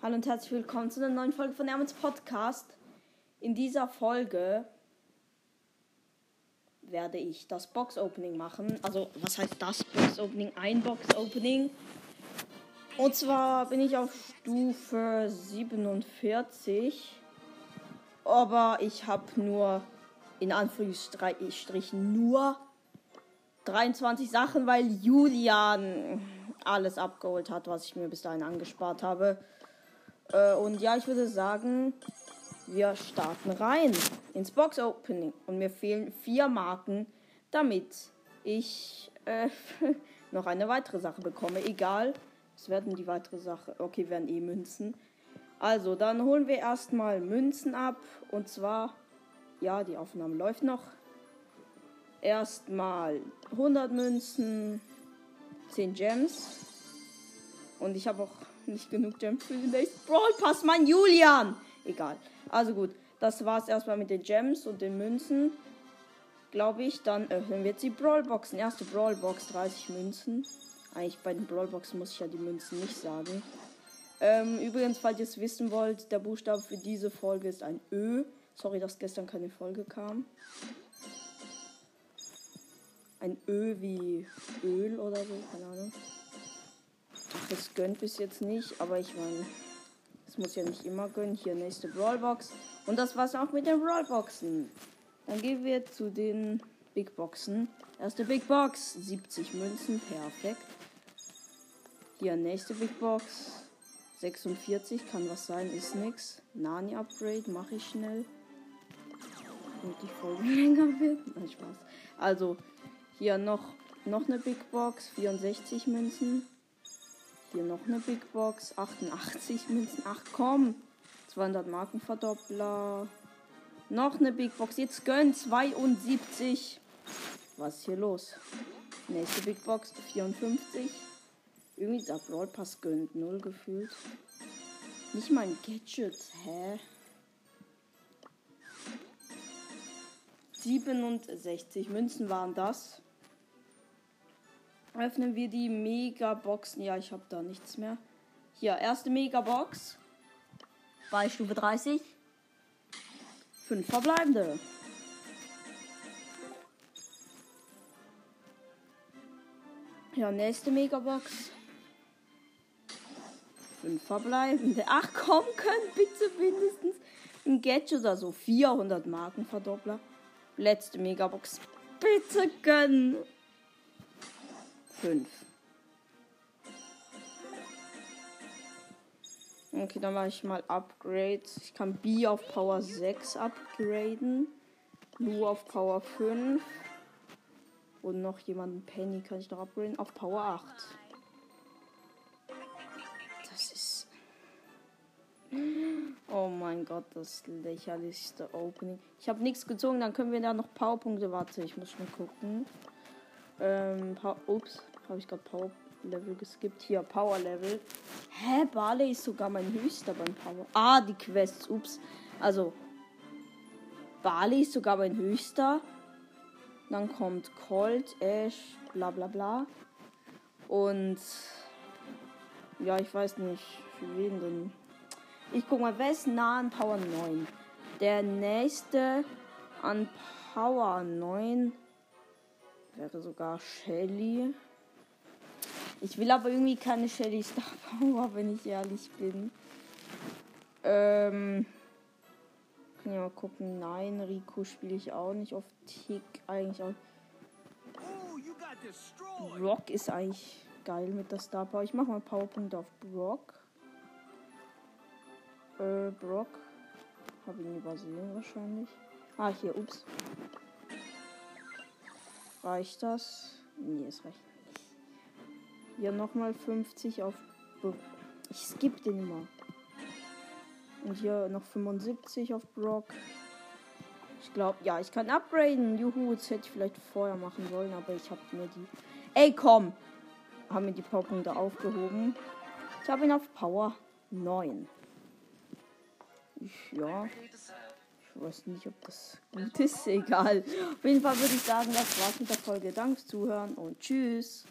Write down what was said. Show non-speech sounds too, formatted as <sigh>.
Hallo und herzlich willkommen zu einer neuen Folge von Ermens Podcast. In dieser Folge werde ich das Box-Opening machen. Also, was heißt das Box-Opening? Ein Box-Opening. Und zwar bin ich auf Stufe 47. Aber ich habe nur, in Anführungsstrichen, nur 23 Sachen, weil Julian alles abgeholt hat, was ich mir bis dahin angespart habe. Äh, und ja, ich würde sagen, wir starten rein ins Box Opening. Und mir fehlen vier Marken, damit ich äh, <laughs> noch eine weitere Sache bekomme. Egal, es werden die weitere Sache. Okay, werden eh Münzen. Also, dann holen wir erstmal Münzen ab. Und zwar, ja, die Aufnahme läuft noch. Erstmal 100 Münzen, 10 Gems. Und ich habe auch nicht genug Gems für den nächsten Brawl Pass, mein Julian. Egal. Also gut, das war's erstmal mit den Gems und den Münzen. Glaube ich. Dann öffnen wir jetzt die Brawlboxen. Erste Brawlbox, 30 Münzen. Eigentlich bei den Brawlboxen muss ich ja die Münzen nicht sagen. Ähm, übrigens, falls ihr es wissen wollt, der Buchstabe für diese Folge ist ein Ö. Sorry, dass gestern keine Folge kam. Ein Ö wie Öl oder so, keine Ahnung. Es gönnt bis jetzt nicht, aber ich meine, es muss ja nicht immer gönnen. Hier nächste Brawlbox. Und das war's auch mit den Brawlboxen. Dann gehen wir zu den Big Boxen. Erste Big Box, 70 Münzen, perfekt. Hier nächste Big Box, 46, kann was sein, ist nix. Nani Upgrade, mache ich schnell. Und die Folge <laughs> länger wird. Nein, Spaß. Also, hier noch, noch eine Big Box, 64 Münzen. Hier noch eine Big Box. 88 Münzen. Ach komm. 200 Markenverdoppler. Noch eine Big Box. Jetzt gönn 72. Was ist hier los? Nächste Big Box. 54. Irgendwie dieser Brawl Pass gönnt. Null gefühlt. Nicht mal ein Gadget. Hä? 67 Münzen waren das öffnen wir die Megaboxen. Ja, ich habe da nichts mehr. Hier, erste Megabox. Bei Stufe 30. Fünf verbleibende. Ja, nächste Megabox. Fünf verbleibende. Ach komm, könnt bitte mindestens ein Gadget oder so. 400 Marken Verdoppler. Letzte Megabox. Bitte gönnen. 5. Okay, dann mache ich mal Upgrades. Ich kann B auf Power 6 upgraden. Lu auf Power 5. Und noch jemanden Penny kann ich noch upgraden auf Power 8. Das ist. Oh mein Gott, das lächerlichste Opening. Ich habe nichts gezogen, dann können wir da noch Powerpunkte. Warte, ich muss mal gucken. Ähm, ups, habe ich gerade Power Level geskippt. Hier, Power Level. Hä, Barley ist sogar mein höchster beim Power. Ah, die Quests, ups. Also, Barley ist sogar mein höchster. Dann kommt Colt, Ash, bla bla bla. Und ja, ich weiß nicht, für wen denn. Ich guck mal, wer ist nah an Power 9? Der nächste an Power 9 wäre sogar Shelly. Ich will aber irgendwie keine Shelly Star Power, wenn ich ehrlich bin. Ähm. Kann ja mal gucken. Nein, Rico spiele ich auch nicht auf Tick. Eigentlich auch. Brock ist eigentlich geil mit der Star Power. Ich mache mal Powerpunkt auf Brock. Äh, Brock. Habe ihn übersehen wahrscheinlich. Ah, hier, ups. Reicht das? Nee, es reicht nicht. Hier nochmal 50 auf. Ich skippe den immer. Und hier noch 75 auf Brock. Ich glaube, ja, ich kann upgraden. Juhu, das hätte ich vielleicht vorher machen sollen, aber ich habe mir die. Ey, komm! Haben mir die Powerpunkte aufgehoben. Ich habe ihn auf Power 9. Ich, ja. Ich weiß nicht, ob das gut ist. <laughs> Egal. Auf jeden Fall würde ich sagen, das war's mit der Folge. Danke fürs Zuhören und tschüss.